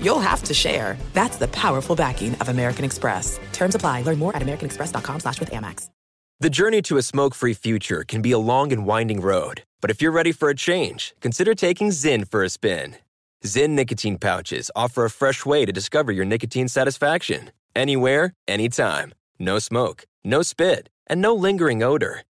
you'll have to share. That's the powerful backing of American Express. Terms apply. Learn more at americanexpress.com slash with Amex. The journey to a smoke-free future can be a long and winding road. But if you're ready for a change, consider taking Zyn for a spin. Zyn nicotine pouches offer a fresh way to discover your nicotine satisfaction. Anywhere, anytime. No smoke, no spit, and no lingering odor.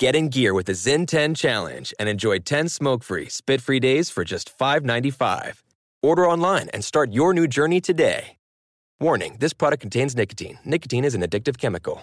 Get in gear with the Zyn 10 Challenge and enjoy 10 smoke-free, spit-free days for just $5.95. Order online and start your new journey today. Warning, this product contains nicotine. Nicotine is an addictive chemical.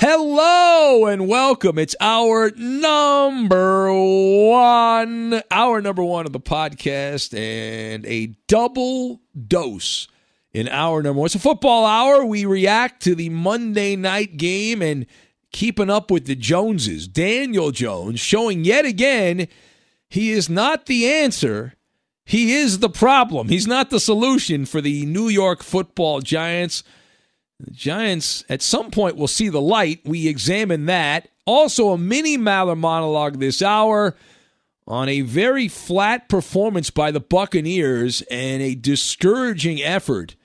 Hello and welcome. It's our number one, our number one of the podcast, and a double dose in our number one. It's a football hour. We react to the Monday night game and keeping up with the Joneses. Daniel Jones showing yet again he is not the answer. He is the problem. He's not the solution for the New York football giants. The Giants at some point will see the light. We examine that. Also, a mini Maller monologue this hour on a very flat performance by the Buccaneers and a discouraging effort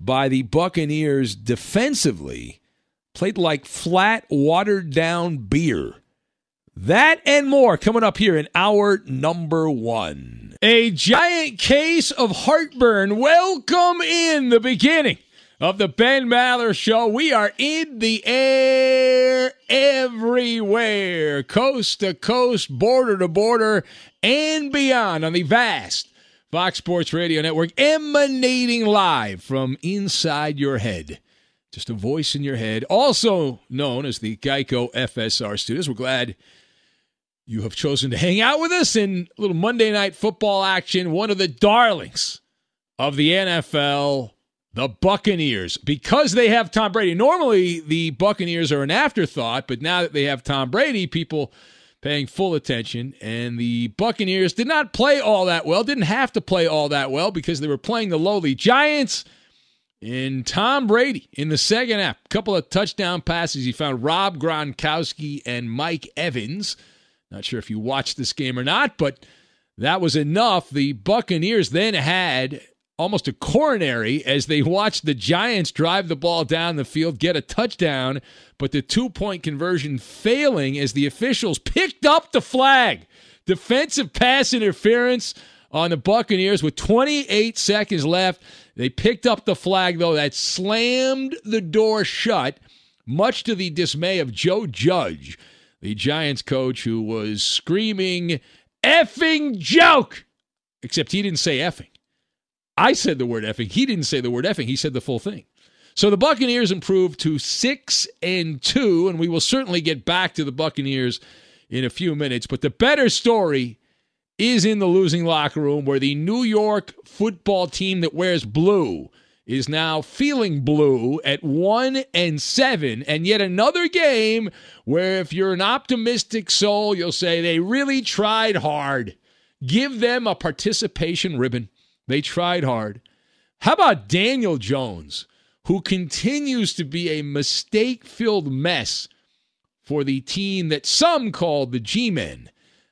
by the Buccaneers defensively. Played like flat, watered down beer. That and more coming up here in hour number one. A giant case of heartburn. Welcome in the beginning of the Ben Maller Show. We are in the air everywhere, coast to coast, border to border, and beyond on the vast Fox Sports Radio Network, emanating live from inside your head. Just a voice in your head, also known as the Geico FSR studios. We're glad you have chosen to hang out with us in a little Monday night football action. One of the darlings of the NFL the Buccaneers, because they have Tom Brady. Normally, the Buccaneers are an afterthought, but now that they have Tom Brady, people paying full attention. And the Buccaneers did not play all that well, didn't have to play all that well because they were playing the lowly Giants. And Tom Brady in the second half, a couple of touchdown passes. He found Rob Gronkowski and Mike Evans. Not sure if you watched this game or not, but that was enough. The Buccaneers then had almost a coronary as they watched the Giants drive the ball down the field, get a touchdown, but the two point conversion failing as the officials picked up the flag. Defensive pass interference on the Buccaneers with 28 seconds left. They picked up the flag, though, that slammed the door shut, much to the dismay of Joe Judge, the Giants coach, who was screaming, effing joke! Except he didn't say effing. I said the word effing. He didn't say the word effing. He said the full thing. So the Buccaneers improved to six and two, and we will certainly get back to the Buccaneers in a few minutes. But the better story is in the losing locker room where the New York football team that wears blue is now feeling blue at one and seven, and yet another game where if you're an optimistic soul, you'll say they really tried hard. Give them a participation ribbon. They tried hard. How about Daniel Jones, who continues to be a mistake filled mess for the team that some called the G Men?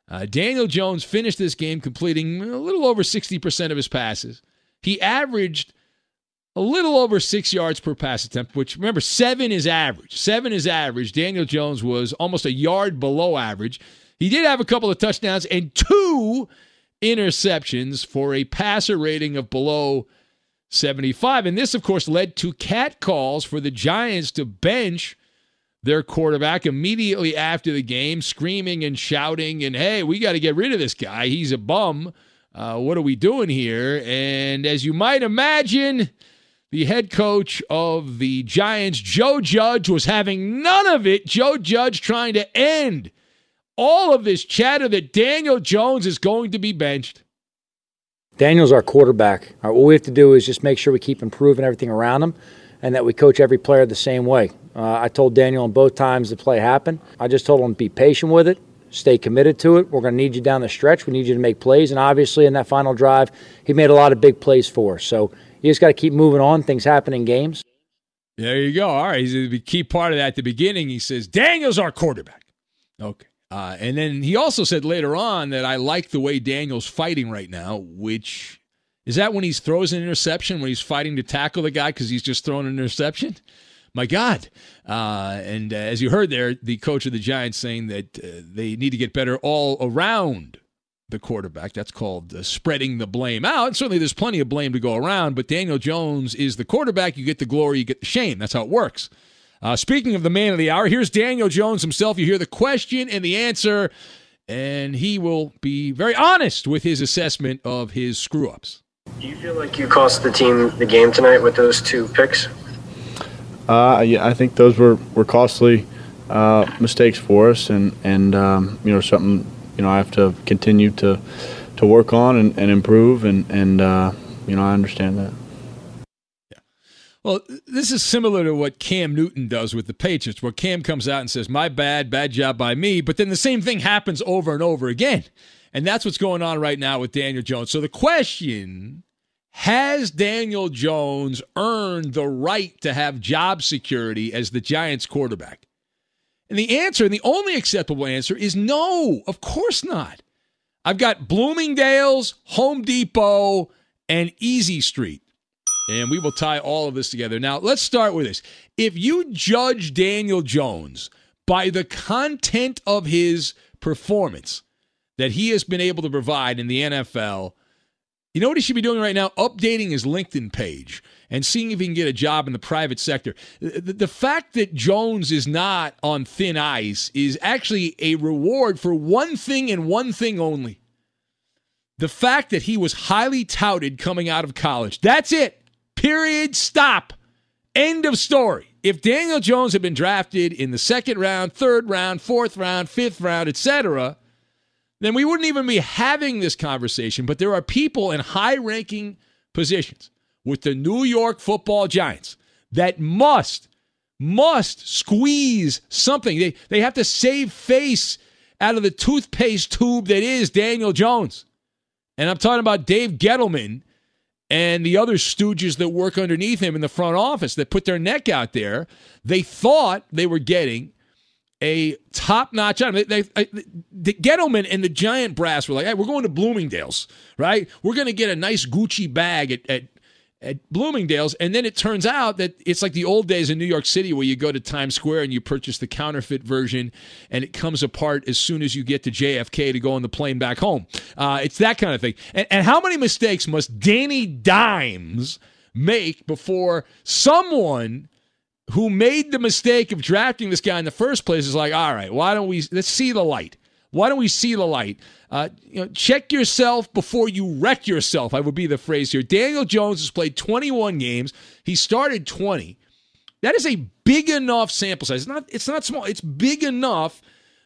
Uh, Daniel Jones finished this game completing a little over 60% of his passes. He averaged a little over six yards per pass attempt, which remember, seven is average. Seven is average. Daniel Jones was almost a yard below average. He did have a couple of touchdowns and two interceptions for a passer rating of below 75. And this, of course, led to cat calls for the Giants to bench their quarterback immediately after the game, screaming and shouting, and hey, we got to get rid of this guy. He's a bum. Uh, what are we doing here? And as you might imagine, the head coach of the Giants, Joe Judge, was having none of it. Joe Judge trying to end all of this chatter that Daniel Jones is going to be benched. Daniel's our quarterback. All we have to do is just make sure we keep improving everything around him and that we coach every player the same way. Uh, I told Daniel on both times the play happened. I just told him be patient with it, stay committed to it. We're going to need you down the stretch. We need you to make plays. And obviously, in that final drive, he made a lot of big plays for us. So you just got to keep moving on. Things happen in games. There you go. All right. He's a key part of that at the beginning. He says, Daniel's our quarterback. Okay. Uh, and then he also said later on that I like the way Daniel's fighting right now, which is that when he throws an interception, when he's fighting to tackle the guy because he's just thrown an interception? My God. Uh, and uh, as you heard there, the coach of the Giants saying that uh, they need to get better all around the quarterback. That's called uh, spreading the blame out. Certainly there's plenty of blame to go around, but Daniel Jones is the quarterback. You get the glory, you get the shame. That's how it works. Uh, speaking of the man of the hour, here's Daniel Jones himself. You hear the question and the answer, and he will be very honest with his assessment of his screw ups. Do you feel like you cost the team the game tonight with those two picks? Uh, yeah, I think those were, were costly uh, mistakes for us, and, and um, you know, something you know I have to continue to to work on and, and improve, and and uh, you know I understand that. Well, this is similar to what Cam Newton does with the Patriots, where Cam comes out and says, "My bad, bad job by me," but then the same thing happens over and over again, and that's what's going on right now with Daniel Jones. So the question. Has Daniel Jones earned the right to have job security as the Giants quarterback? And the answer, and the only acceptable answer, is no, of course not. I've got Bloomingdale's, Home Depot, and Easy Street. And we will tie all of this together. Now, let's start with this. If you judge Daniel Jones by the content of his performance that he has been able to provide in the NFL, you know what he should be doing right now? Updating his LinkedIn page and seeing if he can get a job in the private sector. The, fact that Jones is not on thin ice is actually a reward for one thing and one thing only. The fact that he was highly touted coming out of college. That's it. Period. Stop. End of story. If Daniel Jones had been drafted in the second round, third round, fourth round, fifth round, etc., then we wouldn't even be having this conversation. But there are people in high ranking positions with the New York football giants that must, must squeeze something. They, they have to save face out of the toothpaste tube that is Daniel Jones. And I'm talking about Dave Gettleman and the other stooges that work underneath him in the front office that put their neck out there. They thought they were getting a top notch item. They, they, uh, the Gettleman and the Giant Brass were like, hey, we're going to Bloomingdale's, right? We're going to get a nice Gucci bag at, at at Bloomingdale's. And then it turns out that it's like the old days in New York City where you go to Times Square and you purchase the counterfeit version and it comes apart as soon as you get to JFK to go on the plane back home. Uh, it's that kind of thing. And, and how many mistakes must Danny Dimes make before someone who made the mistake of drafting this guy in the first place is like, all right, why don't we let's see the light? Why don't we see the light? Uh, you know, check yourself before you wreck yourself. I would be the phrase here. Daniel Jones has played 21 games. He started 20. That is a big enough sample size. It's not it's not small. It's big enough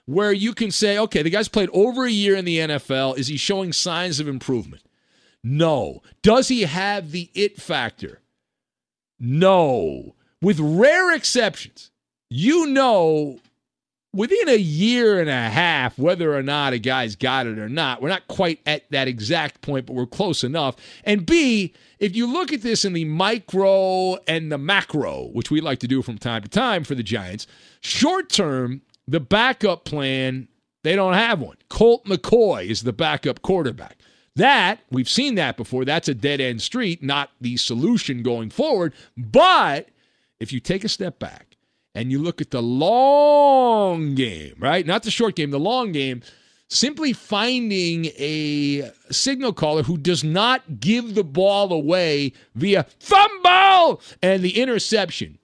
where you can say, okay, the guy's played over a year in the NFL. Is he showing signs of improvement? No. Does he have the it factor? No. With rare exceptions, you know within a year and a half whether or not a guy's got it or not. We're not quite at that exact point, but we're close enough. And B, if you look at this in the micro and the macro, which we like to do from time to time for the Giants, short term, the backup plan, they don't have one. Colt McCoy is the backup quarterback. That, we've seen that before. That's a dead end street, not the solution going forward. But if you take a step back and you look at the long game, right? Not the short game, the long game, simply finding a signal caller who does not give the ball away via fumble and the interception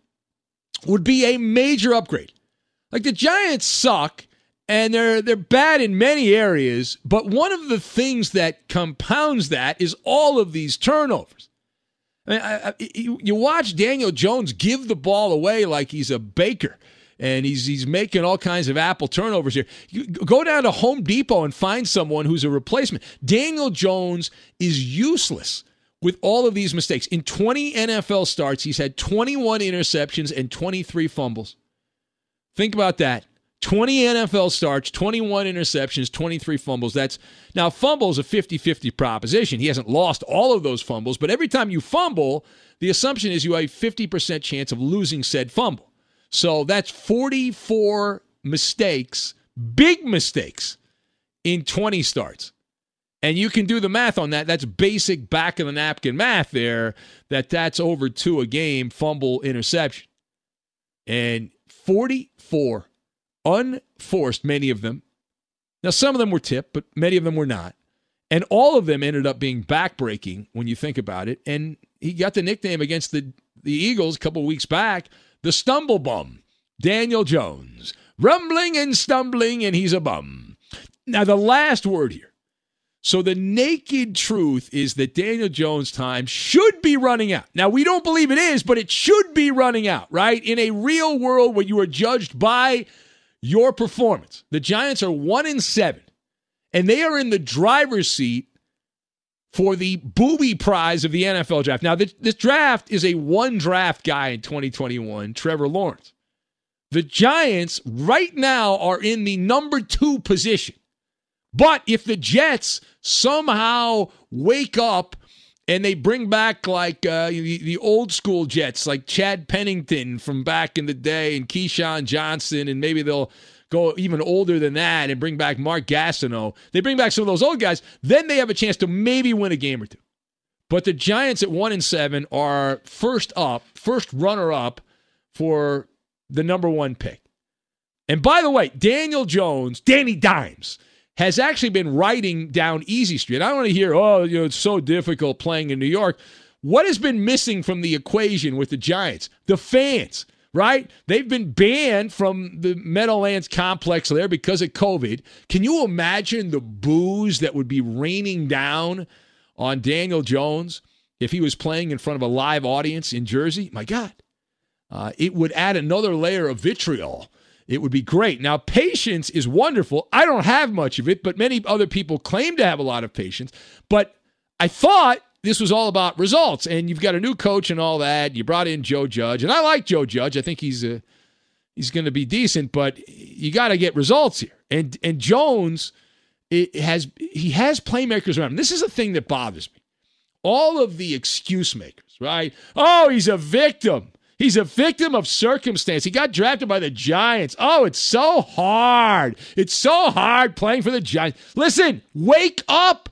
would be a major upgrade. Like the Giants suck and they're they're bad in many areas, but one of the things that compounds that is all of these turnovers. I mean, I, I, you, you watch Daniel Jones give the ball away like he's a baker and he's he's making all kinds of apple turnovers here. You go down to Home Depot and find someone who's a replacement. Daniel Jones is useless with all of these mistakes. In 20 NFL starts, he's had 21 interceptions and 23 fumbles. Think about that. 20 NFL starts, 21 interceptions, 23 fumbles. That's now fumbles a 50-50 proposition. He hasn't lost all of those fumbles, but every time you fumble, the assumption is you have a 50% chance of losing said fumble. So that's 44 mistakes, big mistakes in 20 starts. And you can do the math on that. That's basic back of the napkin math there that that's over two a game fumble interception. And 44 unforced, many of them. Now, some of them were tipped, but many of them were not. And all of them ended up being backbreaking when you think about it. And he got the nickname against the, the Eagles a couple weeks back the stumble bum, Daniel Jones. Rumbling and stumbling, and he's a bum. Now, the last word here. So, the naked truth is that Daniel Jones' time should be running out. Now, we don't believe it is, but it should be running out, right? In a real world where you are judged by your performance. The Giants are one in seven, and they are in the driver's seat for the booby prize of the NFL draft. Now, this, this draft is a one draft guy in 2021, Trevor Lawrence. The Giants right now are in the number two position. But if the Jets somehow wake up and they bring back like uh, the, the, old school Jets, like Chad Pennington from back in the day, and Keyshawn Johnson, and maybe they'll go even older than that and bring back Mark Gastineau. They bring back some of those old guys, then they have a chance to maybe win a game or two. But the Giants at one and seven are first up, first runner up for the number one pick. And by the way, Daniel Jones, Danny Dimes has actually been riding down Easy Street. I don't want to hear, oh, you know, it's so difficult playing in New York. What has been missing from the equation with the Giants? The fans, right? They've been banned from the Meadowlands complex there because of COVID. Can you imagine the boos that would be raining down on Daniel Jones if he was playing in front of a live audience in Jersey? My God. Uh, it would add another layer of vitriol it would be great. Now, patience is wonderful. I don't have much of it, but many other people claim to have a lot of patience. But I thought this was all about results, and you've got a new coach and all that. You brought in Joe Judge, and I like Joe Judge. I think he's a he's going to be decent, but you got to get results here. And and Jones it has he has playmakers around him. This is a thing that bothers me. All of the excuse makers, right? Oh, he's a victim. He's a victim of circumstance. He got drafted by the Giants. Oh, it's so hard. It's so hard playing for the Giants. Listen, wake up.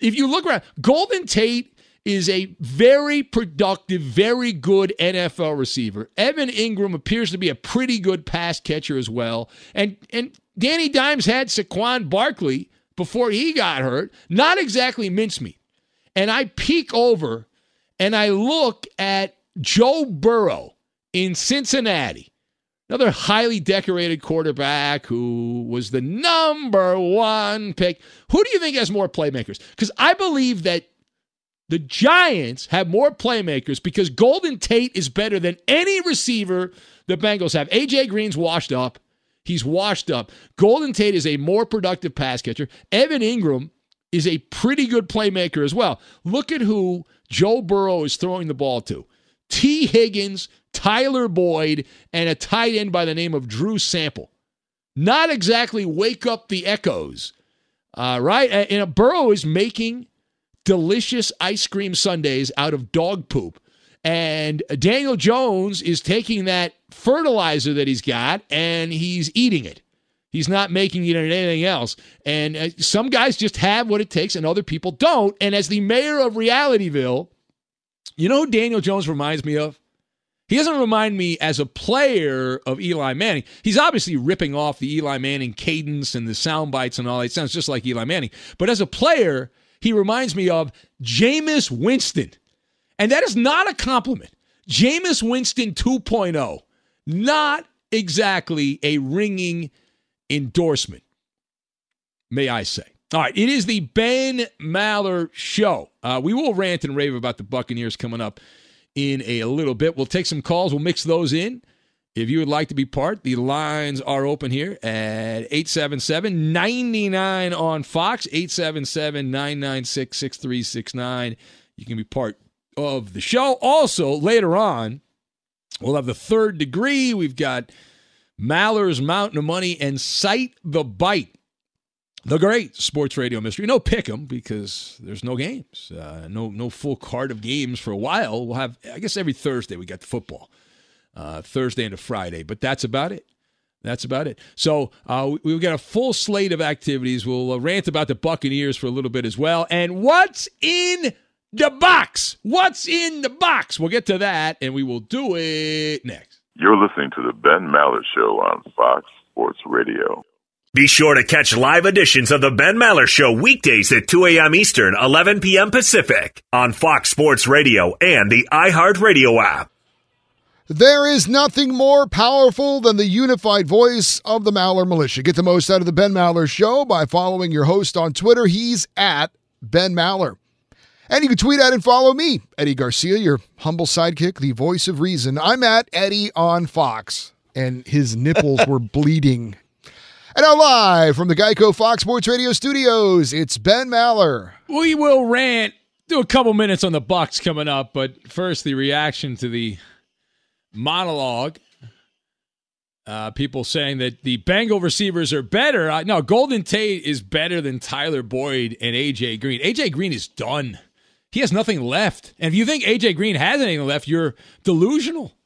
If you look around, Golden Tate is a very productive, very good NFL receiver. Evan Engram appears to be a pretty good pass catcher as well. And and Danny Dimes had Saquon Barkley before he got hurt. Not exactly mincemeat. And I peek over and I look at Joe Burrow in Cincinnati, another highly decorated quarterback who was the number one pick. Who do you think has more playmakers? Because I believe that The Giants have more playmakers because Golden Tate is better than any receiver the Bengals have. AJ Green's washed up. He's washed up. Golden Tate is a more productive pass catcher. Evan Engram is a pretty good playmaker as well. Look at who Joe Burrow is throwing the ball to. Tee Higgins, Tyler Boyd, and a tight end by the name of Drew Sample. Not exactly wake up the echoes, uh, right? And Burrow is making delicious ice cream sundaes out of dog poop. And Daniel Jones is taking that fertilizer that he's got and he's eating it. He's not making it anything else. And uh, some guys just have what it takes and other people don't. And as the mayor of Realityville, you know who Daniel Jones reminds me of? He doesn't remind me as a player of Eli Manning. He's obviously ripping off the Eli Manning cadence and the sound bites and all. It sounds just like Eli Manning. But as a player, he reminds me of Jameis Winston. And that is not a compliment. Jameis Winston 2.0, not exactly a ringing endorsement, may I say. All right, it is the Ben Maller Show. Uh, we will rant and rave about the Buccaneers coming up in a little bit. We'll take some calls, we'll mix those in. If you would like to be part, the lines are open here at 877 99 on Fox, 877 996 6369. You can be part of the show. Also, later on, we'll have the third degree. We've got Maller's Mountain of Money and Sight the Bite. The great sports radio mystery. No pick 'em because there's no games. Uh, no no full card of games for a while. We'll have I guess every Thursday we got the football uh, Thursday into Friday. But that's about it. That's about it. So uh, we've got a full slate of activities. We'll uh, rant about the Buccaneers for a little bit as well. And what's in the box? What's in the box? We'll get to that, and we will do it next. You're listening to the Ben Maller Show on Fox Sports Radio. Be sure to catch live editions of the Ben Maller Show weekdays at 2 a.m. Eastern, 11 p.m. Pacific on Fox Sports Radio and the iHeartRadio app. There is nothing more powerful than the unified voice of the Maller Militia. Get the most out of the Ben Maller Show by following your host on Twitter. He's at Ben Maller. And you can tweet at and follow me, Eddie Garcia, your humble sidekick, the voice of reason. I'm at Eddie on Fox. And his nipples were bleeding. And now live from the Geico Fox Sports Radio studios, it's Ben Maller. We will rant, do a couple minutes on the Bucs coming up, but first the reaction to the monologue. Uh, people saying that the Bengal receivers are better. Uh, no, Golden Tate is better than Tyler Boyd and AJ Green. AJ Green is done. He has nothing left. And if you think AJ Green has anything left, you're delusional.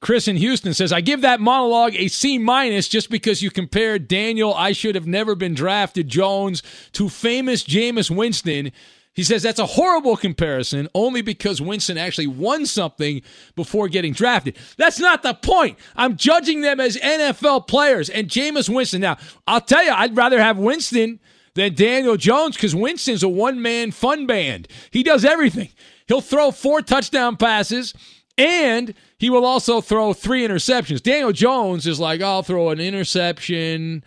Chris in Houston says, I give that monologue a C minus just because you compared Daniel, I should have never been drafted, Jones, to famous Jameis Winston. He says that's a horrible comparison only because Winston actually won something before getting drafted. That's not the point. I'm judging them as NFL players and Jameis Winston. Now, I'll tell you, I'd rather have Winston than Daniel Jones because Winston's a one man fun band. He does everything. He'll throw four touchdown passes and he will also throw three interceptions. Daniel Jones is like, I'll throw an interception,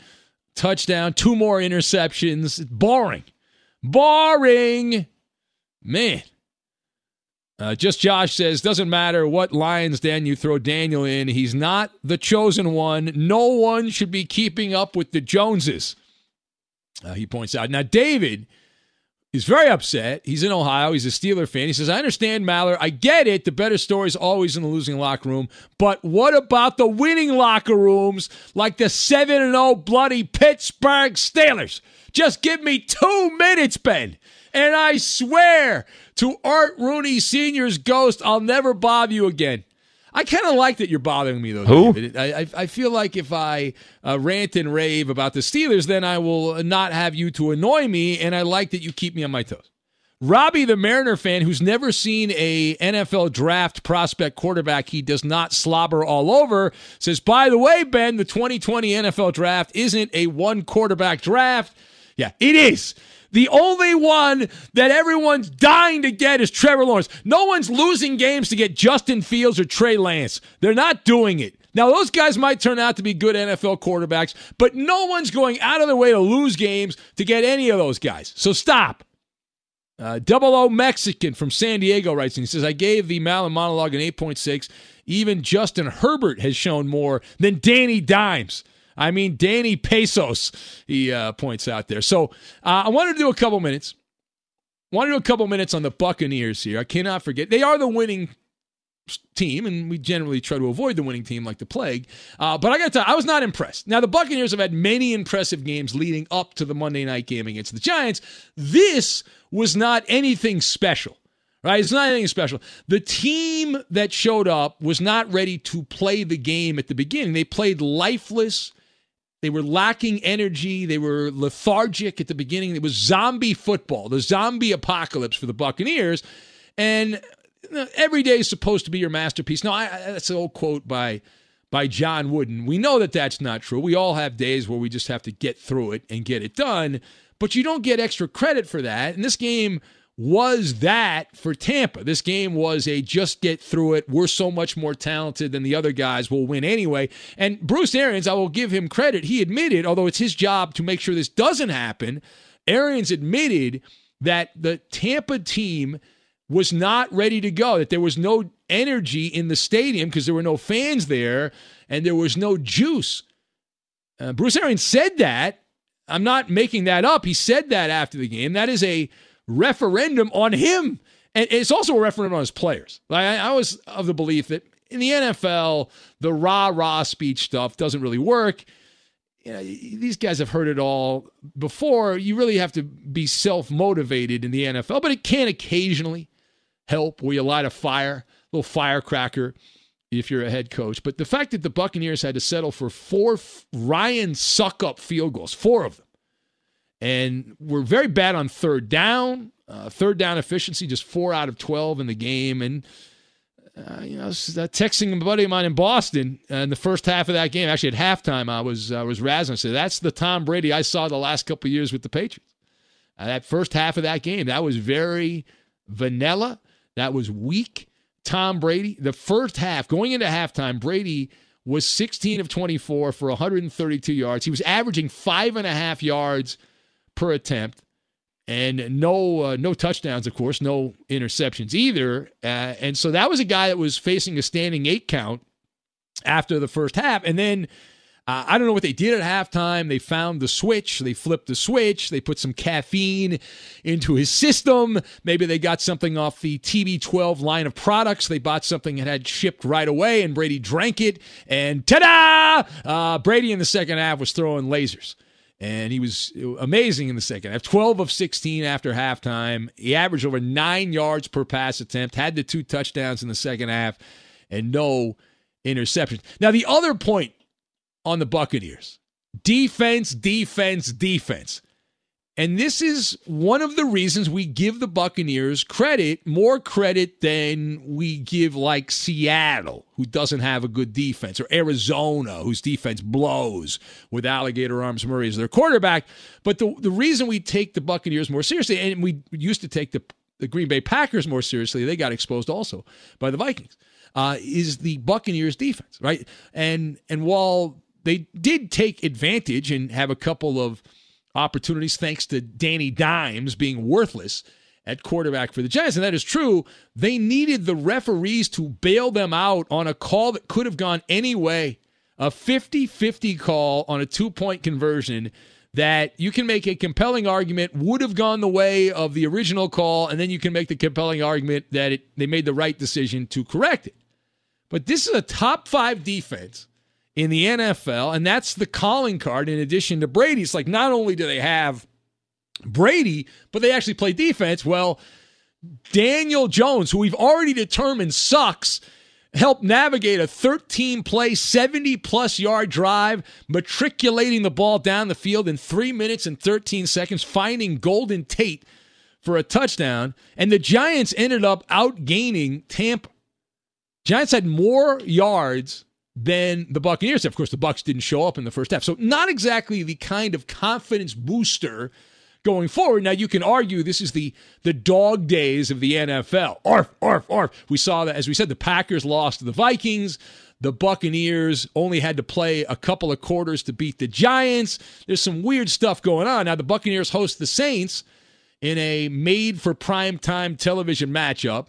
touchdown, two more interceptions. boring. Boring. Man. Uh, just Josh says, doesn't matter what Lions den you throw Daniel in. He's not the chosen one. No one should be keeping up with the Joneses. Uh, he points out. Now, David is very upset. He's in Ohio. He's a Steeler fan. He says, I understand Maller. I get it. The better story is always in the losing locker room. But what about the winning locker rooms like the 7 0 bloody Pittsburgh Steelers? Just give me two minutes, Ben. And I swear to Art Rooney Sr.'s ghost, I'll never bother you again. I kind of like that you're bothering me, though. Who? David. I, I feel like if I uh, rant and rave about the Steelers, then I will not have you to annoy me, and I like that you keep me on my toes. Robbie, the Mariner fan who's never seen a NFL draft prospect quarterback he does not slobber all over, says, by the way, Ben, the 2020 NFL draft isn't a one quarterback draft. Yeah, it is. The only one that everyone's dying to get is Trevor Lawrence. No one's losing games to get Justin Fields or Trey Lance. They're not doing it. Now, those guys might turn out to be good NFL quarterbacks, but no one's going out of their way to lose games to get any of those guys. So stop. Uh, Double O Mexican from San Diego writes, and he says, I gave the Maller monologue an 8.6. Even Justin Herbert has shown more than Danny Dimes. I mean, Danny Pesos, he uh, points out there. So uh, I wanted to do a couple minutes. Want to do a couple minutes on the Buccaneers here. I cannot forget. They are the winning team, and we generally try to avoid the winning team like the plague. Uh, but I got to tell you, I was not impressed. Now, the Buccaneers have had many impressive games leading up to the Monday night game against the Giants. This was not anything special. Right? It's not anything special. The team that showed up was not ready to play the game at the beginning. They played lifeless. They were lacking energy. They were lethargic at the beginning. It was zombie football, the zombie apocalypse for the Buccaneers. And every day is supposed to be your masterpiece. No, I, that's an old quote by by John Wooden. We know that that's not true. We all have days where we just have to get through it and get it done, but you don't get extra credit for that. And this game was that for Tampa. This game was a just get through it. We're so much more talented than the other guys. We'll win anyway. And Bruce Arians, I will give him credit. He admitted, although it's his job to make sure this doesn't happen, Arians admitted that the Tampa team – was not ready to go, that there was no energy in the stadium because there were no fans there and there was no juice. Uh, Bruce Arians said that. I'm not making that up. He said that after the game. That is a referendum on him. And it's also a referendum on his players. Like, I, I was of the belief that in the NFL, the rah rah speech stuff doesn't really work. You know, these guys have heard it all before. You really have to be self motivated in the NFL, but it can occasionally help where you light a fire, a little firecracker if you're a head coach. But the fact that the Buccaneers had to settle for four Ryan Succop field goals, four of them, and we're very bad on third down. Uh, third down efficiency, just four out of 12 in the game. And, uh, you know, was, uh, texting a buddy of mine in Boston uh, in the first half of that game. Actually, at halftime, I was I was razzing. I said, that's the Tom Brady I saw the last couple years with the Patriots. Uh, that first half of that game, that was very vanilla. That was weak. Tom Brady, the first half, going into halftime, Brady was 16 of 24 for 132 yards. He was averaging five and a half yards per attempt, and no uh, no touchdowns, of course, no interceptions either. Uh, and so that was a guy that was facing a standing eight count after the first half, and then uh, I don't know what they did at halftime. They found the switch. They flipped the switch. They put some caffeine into his system. Maybe they got something off the TB12 line of products. They bought something that had shipped right away, and Brady drank it. And ta da! Uh, Brady in the second half was throwing lasers. And he was amazing in the second half. 12 of 16 after halftime. He averaged over nine yards per pass attempt, had the two touchdowns in the second half, and no interceptions. Now, the other point on the Buccaneers. Defense, defense, defense. And this is one of the reasons we give the Buccaneers credit, more credit than we give like Seattle, who doesn't have a good defense, or Arizona, whose defense blows with Alligator Arms Murray as their quarterback. But the, the reason we take the Buccaneers more seriously, and we used to take the, the Green Bay Packers more seriously, they got exposed also by the Vikings, uh, is the Buccaneers defense, right? And and while they did take advantage and have a couple of opportunities thanks to Danny Dimes being worthless at quarterback for the Giants. And that is true. They needed the referees to bail them out on a call that could have gone any way. A 50 50 call on a two point conversion that you can make a compelling argument would have gone the way of the original call, and then you can make the compelling argument that it, they made the right decision to correct it. But this is a top five defense in the NFL, and that's the calling card in addition to Brady. It's like not only do they have Brady, but they actually play defense. Well, Daniel Jones, who we've already determined sucks, helped navigate a 13 play, 70 plus yard drive, matriculating the ball down the field in three minutes and 13 seconds, finding Golden Tate for a touchdown. And the Giants ended up outgaining Tampa. Giants had more yards than the Buccaneers. Of course, the Bucs didn't show up in the first half, so not exactly the kind of confidence booster going forward. Now you can argue this is the the dog days of the NFL. Arf, arf, arf. We saw that as we said, the Packers lost to the Vikings. The Buccaneers only had to play a couple of quarters to beat the Giants. There's some weird stuff going on. Now the Buccaneers host the Saints in a made for primetime television matchup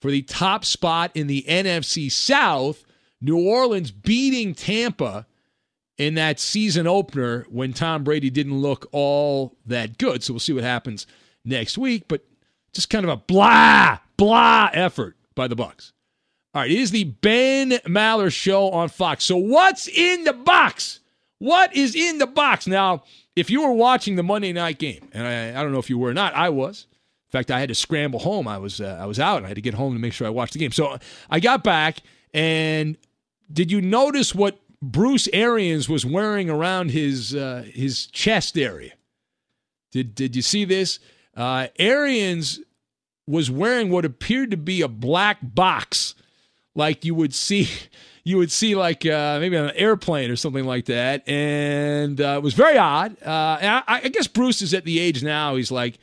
for the top spot in the NFC South. New Orleans beating Tampa in that season opener when Tom Brady didn't look all that good. So we'll see what happens next week, but just kind of a blah, blah effort by the Bucs. All right, it is the Ben Maller show on Fox. So what's in the box? What is in the box? Now, if you were watching the Monday night game, and I, I don't know if you were or not, I was. In fact, I had to scramble home. I was uh, I was out. I had to get home to make sure I watched the game. So I got back, and did you notice what Bruce Arians was wearing around his uh, his chest area? Did did you see this? Uh, Arians was wearing what appeared to be a black box, like you would see you would see like uh, maybe on an airplane or something like that, and uh, it was very odd. Uh, and I, I, guess Bruce is at the age now; he's like,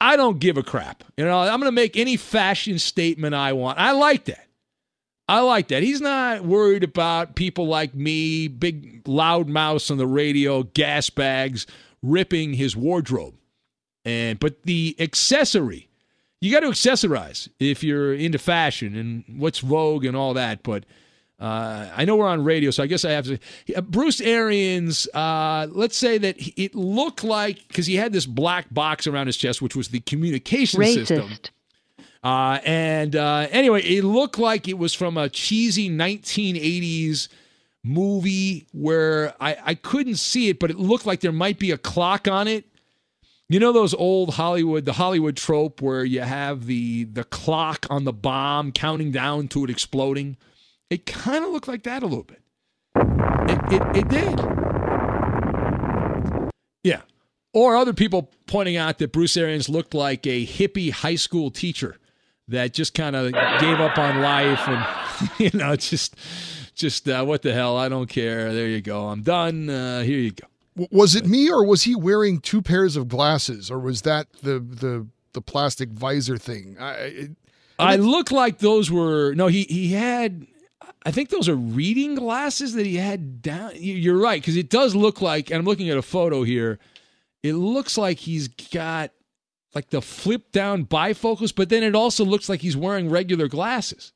I don't give a crap. You know, I'm going to make any fashion statement I want. I like that. I like that. He's not worried about people like me, big loud mouse on the radio, gas bags ripping his wardrobe. And but the accessory, you got to accessorize if you're into fashion and what's vogue and all that. But uh, I know we're on radio, so I guess I have to. Uh, Bruce Arians, uh, let's say that it looked like because he had this black box around his chest, which was the communication Racist. system. Uh, and uh, anyway, it looked like it was from a cheesy 1980s movie where I, I couldn't see it, but it looked like there might be a clock on it. You know those old Hollywood, the Hollywood trope where you have the the clock on the bomb counting down to it exploding. It kind of looked like that a little bit. It, it, it did. Yeah. Or other people pointing out that Bruce Arians looked like a hippie high school teacher that just kind of gave up on life and, you know, just, just uh, what the hell? I don't care. There you go. I'm done. Uh, here you go. Was it me or was he wearing two pairs of glasses or was that the the the plastic visor thing? I it, I look like those were no. He he had I think those are reading glasses that he had down. You're right, because it does look like, and I'm looking at a photo here, it looks like he's got like the flip down bifocals, but then it also looks like he's wearing regular glasses.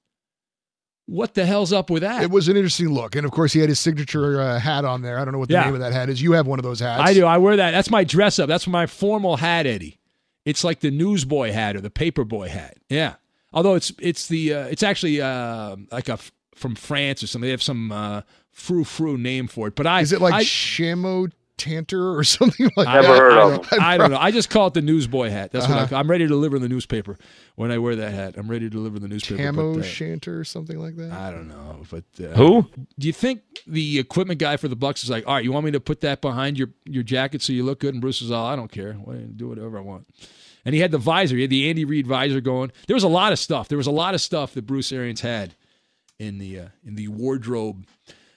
What the hell's up with that? It was an interesting look. And of course, he had his signature uh, hat on there. I don't know what the Yeah. name of that hat is. You have one of those hats. I do. I wear that. That's my dress up. That's my formal hat, Eddie. It's like the newsboy hat or the paperboy hat. Yeah. Although it's it's the uh, it's actually uh, like a f- from France or something. They have some uh, frou frou name for it. But I Is it like I, Shamo Tanter or something like I, that? I, I don't, don't- I don't know. I just call it the newsboy hat. That's what I Uh-huh. call, I'm ready to deliver in the newspaper when I wear that hat. I'm ready to deliver in the newspaper. Camo but, uh, Shanter or something like that? I don't know, but uh, Who? Do you think the equipment guy for the Bucs is like, all right, you want me to put that behind your your jacket so you look good? And Bruce is all, I don't care, Why don't do whatever I want. And he had the visor, he had the Andy Reid visor going. There was a lot of stuff. There was a lot of stuff that Bruce Arians had in the uh, in the wardrobe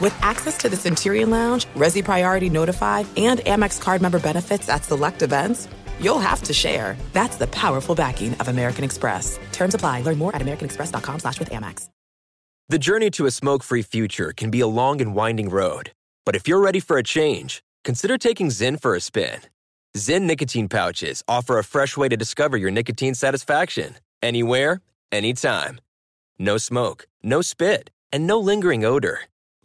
With access to the Centurion Lounge, Resy Priority Notified, and Amex card member benefits at select events, you'll have to share. That's the powerful backing of American Express. Terms apply. Learn more at americanexpress.com slash with Amex. The journey to a smoke free future can be a long and winding road. But if you're ready for a change, consider taking Zyn for a spin. Zyn nicotine pouches offer a fresh way to discover your nicotine satisfaction anywhere, anytime. No smoke, no spit, and no lingering odor.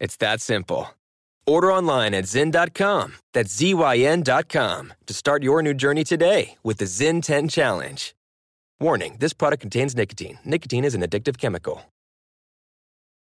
It's that simple. Order online at Zyn.com, that's Z-Y-N.com, to start your new journey today with the Zyn 10 Challenge. Warning this product contains nicotine. Nicotine is an addictive chemical.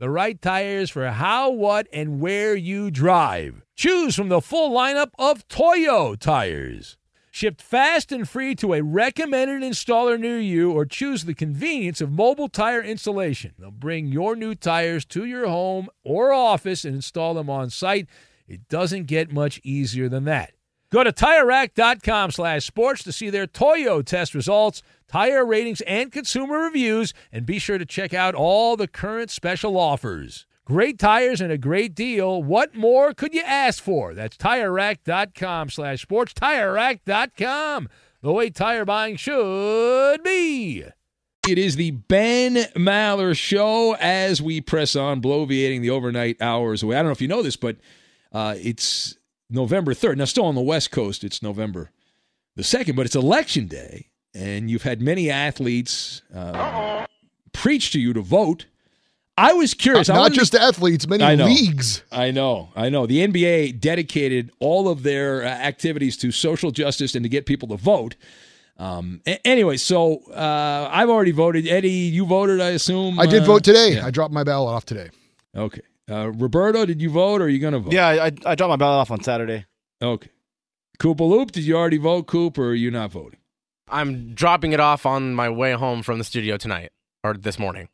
the right tires for how, what, and where you drive. Choose from the full lineup of Toyo tires. Shipped fast and free to a recommended installer near you, or choose the convenience of mobile tire installation. They'll bring your new tires to your home or office and install them on site. It doesn't get much easier than that. Go to TireRack.com slash sports to see their Toyo test results, tire ratings, and consumer reviews, and be sure to check out all the current special offers. Great tires and a great deal. What more could you ask for? That's TireRack.com slash sports. TireRack.com, the way tire buying should be. It is the Ben Maller Show as we press on, bloviating the overnight hours away. I don't know if you know this, but uh, it's November 3rd. Now, still on the West Coast, it's November the 2nd, but it's election day, and you've had many athletes uh, preach to you to vote. I was curious. Not, not just athletes, many I know, leagues. I know. I know. The NBA dedicated all of their uh, activities to social justice and to get people to vote. Um, a- anyway, so uh, I've already voted. Eddie, you voted, I assume? I did Uh, vote today. yeah. I dropped my ballot off today. Okay. Uh, Roberto, did you vote or are you going to vote? Yeah, I, I dropped my ballot off on Saturday. Okay. Koopa Loop, did you already vote, Coop, or are you not voting? I'm dropping it off on my way home from the studio tonight or this morning.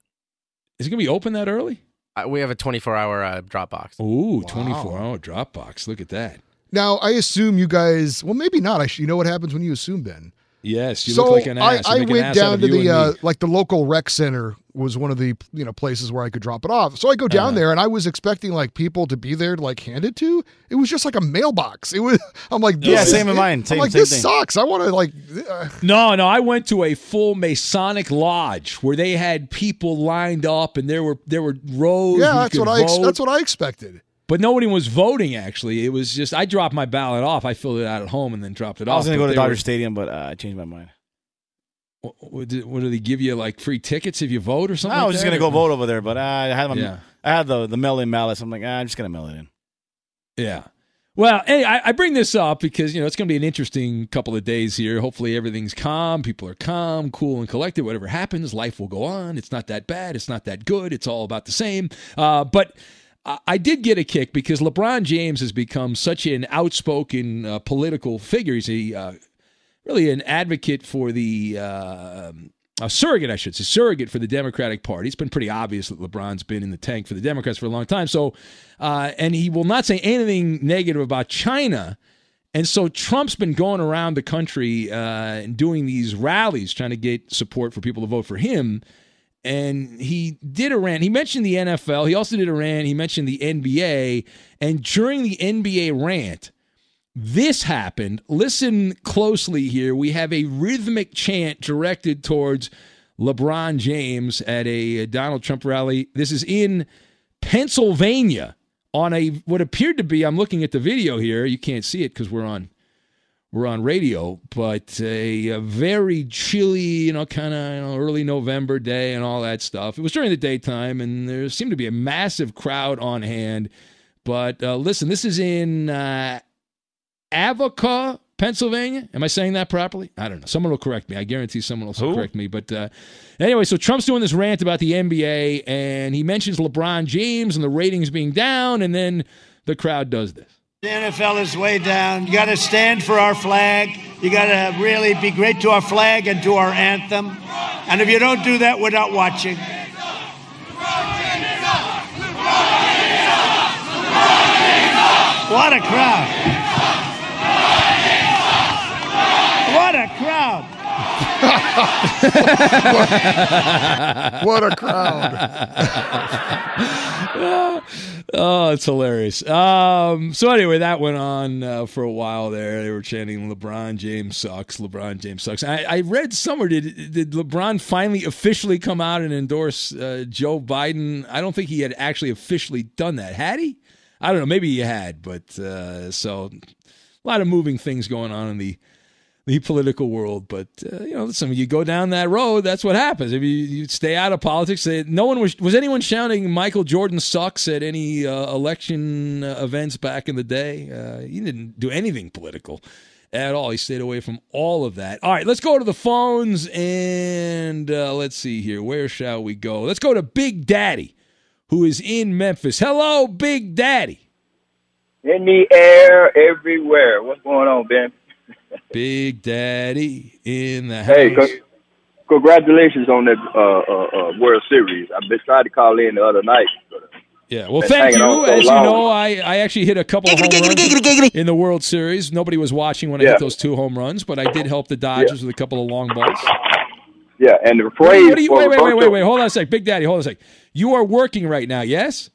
Is it going to be open that early? Uh, we have a 24 hour uh, drop box. Ooh, 24 hour Dropbox. Look at that. Now, I assume you guys, well, maybe not. I sh- you know what happens when you assume, Ben? Yes, you so look like an ass. I, I went down to the uh, like the local rec center was one of the you know places where I could drop it off. So I go down Uh-huh. there and I was expecting like people to be there to like hand it to. It was just like a mailbox. It was. I'm like, Yeah, this same is- in mine. I'm like, same this thing. sucks. I want to like. Uh, No, no, I went to a full Masonic lodge where they had people lined up and there were there were rows. yeah, that's could what I. Ex- that's what I expected. But nobody was voting. Actually, it was just I dropped my ballot off. I filled it out at home and then dropped it off. I was going to go to they were- Dodger Stadium, but uh, I changed my mind. What, what, did, what do they give you? Like free tickets if you vote or something? I like was just going to go vote over there, but uh, I had my, Yeah. I had the the mail in mallets. I'm like, ah, I'm just going to mail it in. Yeah. Well, hey, I, I bring this up because you know it's going to be an interesting couple of days here. Hopefully, everything's calm. People are calm, cool, and collected. Whatever happens, life will go on. It's not that bad. It's not that good. It's all about the same. Uh, but I, did get a kick because LeBron James has become such an outspoken uh, political figure. He's a uh, really an advocate for the uh, a surrogate, I should say, surrogate for the Democratic Party. It's been pretty obvious that LeBron's been in the tank for the Democrats for a long time. So, uh, and he will not say anything negative about China. And so Trump's been going around the country uh, and doing these rallies, trying to get support for people to vote for him. And he did a rant. He mentioned the NFL. He also did a rant. He mentioned the NBA. And during the NBA rant, this happened. Listen closely here. We have a rhythmic chant directed towards LeBron James at a Donald Trump rally. This is in Pennsylvania on a what appeared to be. I'm looking at the video here. You can't see it because we're on we're on radio, but a, a very chilly, you know, kind of you know, early November day and all that stuff. It was during the daytime, and there seemed to be a massive crowd on hand. But uh, listen, this is in uh, Avoca, Pennsylvania. Am I saying that properly? I don't know. Someone will correct me. I guarantee someone will correct me. But uh, anyway, so Trump's doing this rant about the NBA, and he mentions LeBron James and the ratings being down, and then the crowd does this. The NFL is way down. You got to stand for our flag. You got to really be great to our flag and to our anthem. And if you don't do that, we're not watching. What a crowd! What a crowd! what a crowd. oh, it's hilarious. Um, so anyway, that went on uh, for a while there. They were chanting LeBron James sucks. LeBron James sucks. I, I read somewhere did did LeBron finally officially come out and endorse uh, Joe Biden? I don't think he had actually officially done that. Had he? I don't know. Maybe he had, but uh, so a lot of moving things going on in the the political world. But uh, you know, listen, you go down that road, that's what happens. If you, you stay out of politics, uh, no one was was anyone shouting Michael Jordan sucks at any uh, election uh, events back in the day. Uh, he didn't do anything political at all. He stayed away from all of that. All right, let's go to the phones and uh, let's see here. Where shall we go? Let's go to Big Daddy, who is in Memphis. Hello, Big Daddy. In the air, everywhere. What's going on, Ben? Big Daddy in the house. Hey, co- congratulations on that uh, uh, uh, World Series. I've been trying to call in the other night. Yeah, well, thank you. so As you long. know, I, I actually hit a couple of home runs in the World Series. Nobody was watching when I Yeah. hit those two home runs, but I did help the Dodgers with a couple of long balls. Yeah, and the Wait, phrase what do you- for wait, wait, wait, wait, wait. Hold on a sec. Big Daddy, hold on a sec. You are working right now, yes?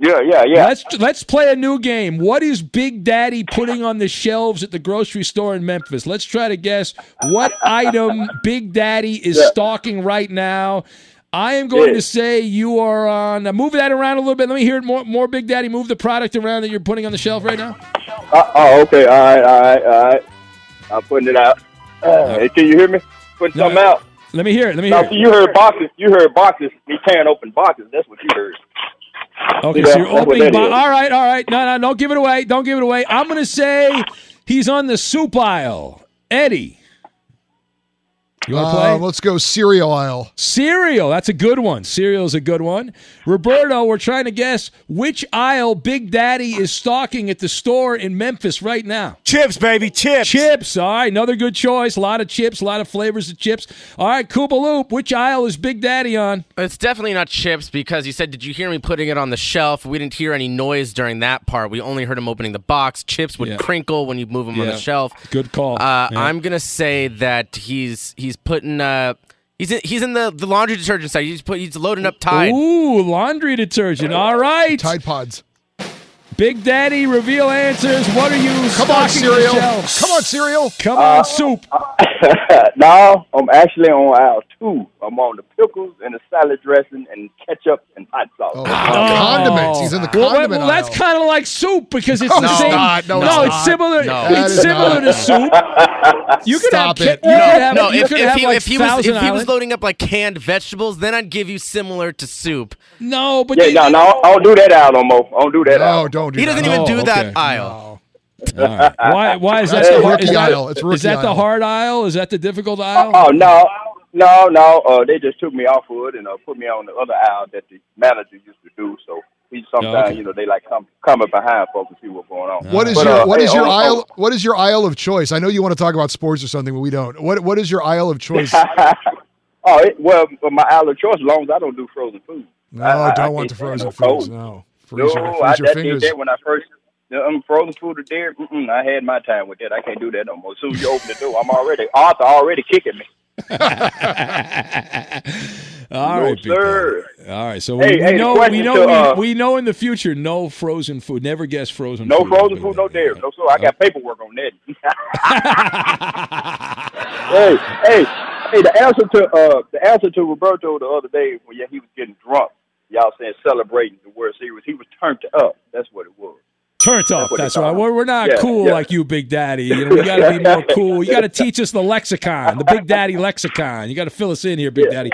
Yeah, yeah, yeah. Let's let's play a new game. What is Big Daddy putting on the shelves at the grocery store in Memphis? Let's try to guess what item Big Daddy is Yeah. stocking right now. I am going Yeah. to say you are on. Uh, move that around a little bit. Let me hear it more. More Big Daddy. Move the product around that you're putting on the shelf right now. Uh, oh, okay. All right, all right, all right. I'm putting it out. Uh, hey, can you hear me? Putting No, something out. Let me hear it. Let me No, hear it. you heard boxes. You heard boxes. Me tearing open boxes. That's what you heard. Okay, so you're opening. all right, all right. No, no, don't give it away. Don't give it away. I'm going to say he's on the soup aisle. Eddie. You want to play? Uh, let's go cereal aisle. Cereal. That's a good one. Cereal is a good one. Roberto, we're trying to guess which aisle Big Daddy is stalking at the store in Memphis right now. Chips, baby, chips. Chips. All right, another good choice. A lot of chips, a lot of flavors of chips. All right, Koopa Loop, which aisle is Big Daddy on? It's definitely not chips because you said, Did you hear me putting it on the shelf? We didn't hear any noise during that part. We only heard him opening the box. Chips would Yeah. crinkle when you move them on the shelf. Good call. Uh, Yeah. I'm gonna say that he's he's putting uh he's in, he's in the, the laundry detergent side. He's put he's loading up Tide. Ooh, laundry detergent. All right. Tide Pods. Big Daddy, reveal answers. What are you Come on, stocking the cereal. shelves? Come on, cereal. Come Uh, on, soup. no, I'm actually on aisle two. I'm on the pickles and the salad dressing and ketchup and hot sauce. Oh, condiments. He's in the Well, condiment well, that's aisle. kind of like soup because it's No, the it's same. not. No, no, it's it's not. similar. No. It's similar not. to soup. You could Stop have. it. You No, could have, no, you if, could if have he, like if he was if he was loading up like canned vegetables, then I'd give you similar to soup. no, but Yeah, you- no, no, I don't do that aisle no more. I don't do that No, aisle. don't do He doesn't that. even Oh, do that okay. aisle. All right. Why? Why is that That's the the hard, rookie is that, aisle. It's is that the aisle. hard aisle? Is that the difficult aisle? Oh no, no, no. Uh, they just took me off of it and uh, put me on the other aisle that the manager used to do. So he sometimes, Oh, okay. you know, they like come coming behind folks and see what's going on. What is But, your uh, what hey, is your on- aisle what is your aisle of choice? I know you want to talk about sports or something, but we don't. What what is your aisle of choice? oh, it, well, my aisle of choice, as long as I don't do frozen food. No, I- I- I don't want the can't frozen stand no foods. cold. No, freeze your, no, freeze I your that did that when I first. I'm frozen food or dairy, mm-mm, I had my time with that. I can't do that no more. As soon as you open the door, I'm already Arthur already kicking me. All No, right, sir. All right, so Hey, we, hey, know we know to, we, uh, we know in the future no frozen food. Never guess frozen No food. frozen food, no dairy. No, sir. I got paperwork on that. hey, hey, hey! The answer to uh, the answer to Roberto the other day when yeah, he was getting drunk. Y'all saying celebrating the World Series. He was turned up. That's what it was. Turned up. they That's right. We're, we're not Yeah, cool yeah. like you, Big Daddy. You know, we got to be more cool. You got to teach us the lexicon, the Big Daddy lexicon. You got to fill us in here, Big Daddy.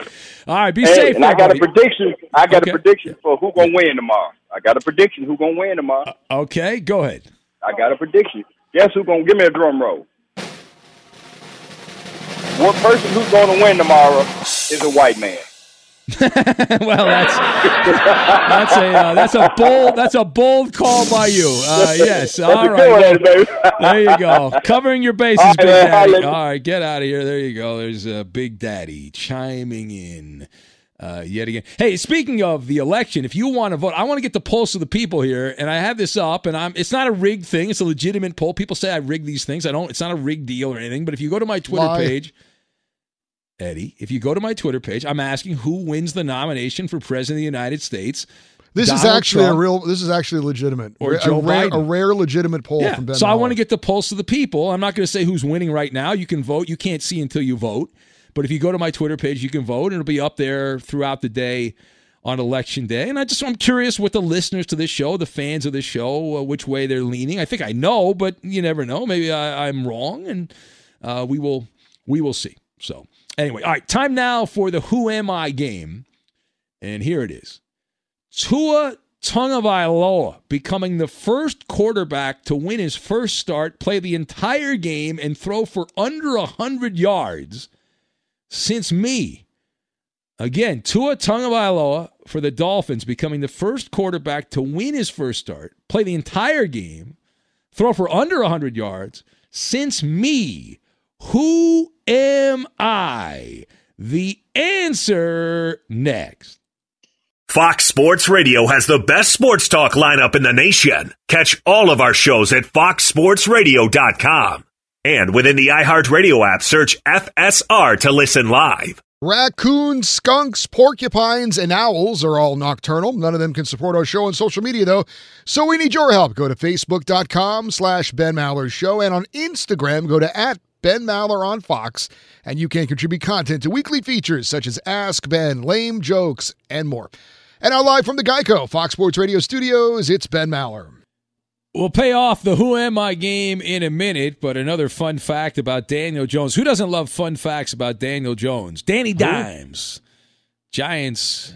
All right, be Hey, safe. and I got a prediction. I got Okay. a prediction for who gonna win tomorrow. I got a prediction who gonna win tomorrow. Uh, okay, go ahead. I got a prediction. Guess who gonna give me a drum roll? One person who's gonna win tomorrow is a white man. well, that's that's a uh, that's a bold that's a bold call by you. Uh, yes, That's all a right. good one, well, there you go, covering your bases, All right, Big man, Daddy. All right, get out of here. There you go. There's uh, Big Daddy chiming in. Uh, yet again. Hey, speaking of the election, if you want to vote, I want to get the pulse of the people here, and I have this up, and I'm. It's not a rigged thing; it's a legitimate poll. People say I rig these things. I don't. It's not a rigged deal or anything. But if you go to my Twitter Lie. page, Eddie, if you go to my Twitter page, I'm asking who wins the nomination for president of the United States. This is actually Trump a real. This is actually legitimate. or a, Joe rare, Biden. a rare legitimate poll yeah. from Ben. so I want to get the pulse of the people. I'm not going to say who's winning right now. You can vote. You can't see until you vote. But if you go to my Twitter page, you can vote, and it'll be up there throughout the day on election day. And I just I'm curious what the listeners to this show, the fans of this show, uh, which way they're leaning. I think I know, but you never know. Maybe I, I'm wrong, and uh, we will we will see. So anyway, all right, time now for the Who Am I game, and here it is. Tua Tagovailoa becoming the first quarterback to win his first start, play the entire game, and throw for under 100 yards since me. Again, Tua Tagovailoa for the Dolphins becoming the first quarterback to win his first start, play the entire game, throw for under 100 yards since me. Who am I? The answer next. Fox Sports Radio has the best sports talk lineup in the nation. Catch all of our shows at foxsportsradio.com. And within the iHeartRadio app, search FSR to listen live. Raccoons, skunks, porcupines, and owls are all nocturnal. None of them can support our show on social media, though. So we need your help. Go to facebook.com slash Ben Maller Show. And on Instagram, go to at Ben Maller on Fox. And you can contribute content to weekly features such as Ask Ben, Lame Jokes, and more. And now live from the Geico Fox Sports Radio studios, it's Ben Maller. We'll pay off the Who Am I game in a minute, but another fun fact about Daniel Jones. Who doesn't love fun facts about Daniel Jones? Danny Dimes, Giants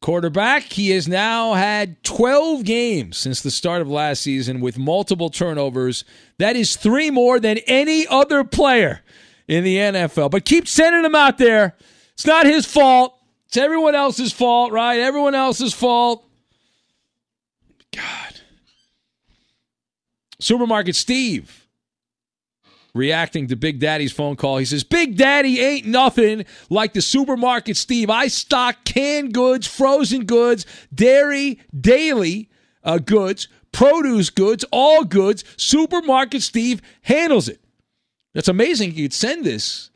quarterback. He has now had 12 games since the start of last season with multiple turnovers. That is three more than any other player in the NFL. But keep sending him out there. It's not his fault. It's everyone else's fault, right? Everyone else's fault. God. Supermarket Steve reacting to Big Daddy's phone call. He says, Big Daddy ain't nothing like the Supermarket Steve. I stock canned goods, frozen goods, dairy, daily uh, goods, produce goods, all goods. Supermarket Steve handles it. That's amazing. You could send this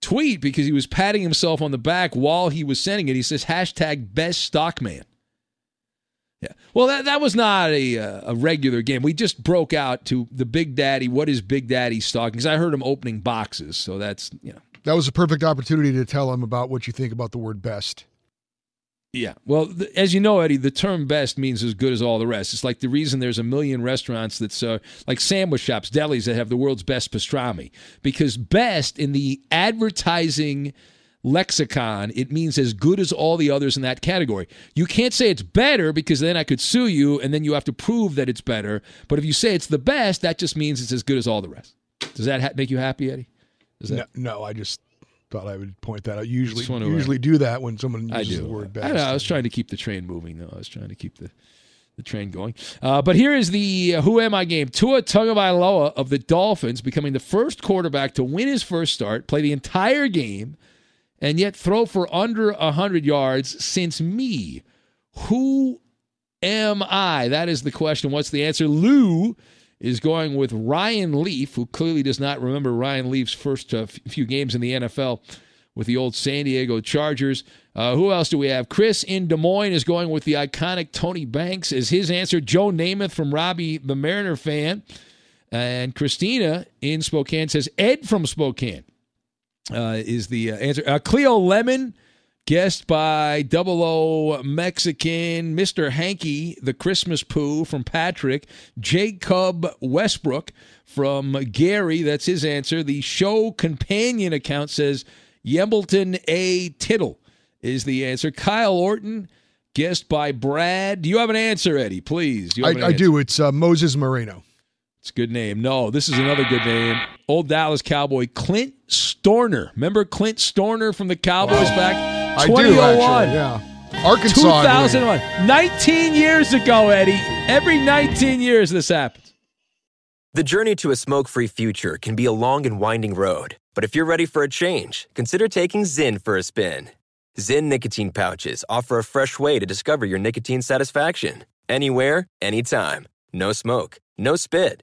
tweet because he was patting himself on the back while he was sending it. He says, hashtag best stockman. Yeah. Well, that, that was not a uh, a regular game. We just broke out to the Big Daddy. What is Big Daddy? Because I heard him opening boxes. So that's, you know. That was a perfect opportunity to tell him about what you think about the word best. Yeah. Well, th- as you know, Eddie, the term best means as good as all the rest. It's like the reason there's a million restaurants that's uh, like sandwich shops, delis that have the world's best pastrami. Because best in the advertising lexicon, it means as good as all the others in that category. You can't say it's better because then I could sue you and then you have to prove that it's better. But if you say it's the best, that just means it's as good as all the rest. Does that ha- make you happy, Eddie? Does that? No, no, I just thought I would point that out. Usually, usually do that when someone I uses do. the word best. I, know, I was trying to keep the train moving, though. I was trying to keep the, the train going. Uh, but here is the uh, Who Am I game. Tua Tagovailoa of the Dolphins becoming the first quarterback to win his first start, play the entire game, and yet throw for under 100 yards since me. Who am I? That is the question. What's the answer? Lou is going with Ryan Leaf, who clearly does not remember Ryan Leaf's first uh, few games in the NFL with the old San Diego Chargers. Uh, who else do we have? Chris in Des Moines is going with the iconic Tony Banks as his answer. Joe Namath from Robbie, the Mariner fan. And Christina in Spokane says Ed from Spokane uh, is the uh, answer. Uh, Cleo Lemon, guest by Double O Mexican, Mr. Hankey, the Christmas Poo from Patrick, Jacob Westbrook from Gary. That's his answer. The show companion account says Yelberton A. Tittle is the answer. Kyle Orton, guest by Brad. Do you have an answer, Eddie? Please. I, an I do. It's uh, Moses Moreno. It's a good name. No, this is another good name. Old Dallas Cowboy Clint Stoerner. Remember Clint Stoerner from the Cowboys back I do, 2001? actually, oh yeah. Arkansas, 2001. 19 years ago, Eddie. Every 19 years this happens. The journey to a smoke free future can be a long and winding road, but if you're ready for a change, consider taking ZYN for a spin. ZYN nicotine pouches offer a fresh way to discover your nicotine satisfaction anywhere, anytime. No smoke, no spit,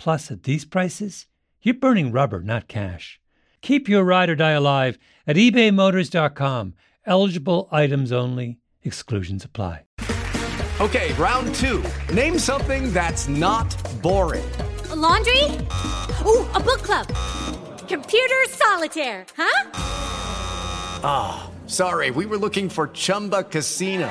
Plus, at these prices, you're burning rubber, not cash. Keep your ride or die alive at ebaymotors.com. Eligible items only, exclusions apply. Okay, round two. Name something that's not boring. A laundry? Ooh, a book club. Computer solitaire, huh? Ah, sorry, we were looking for Chumba Casino.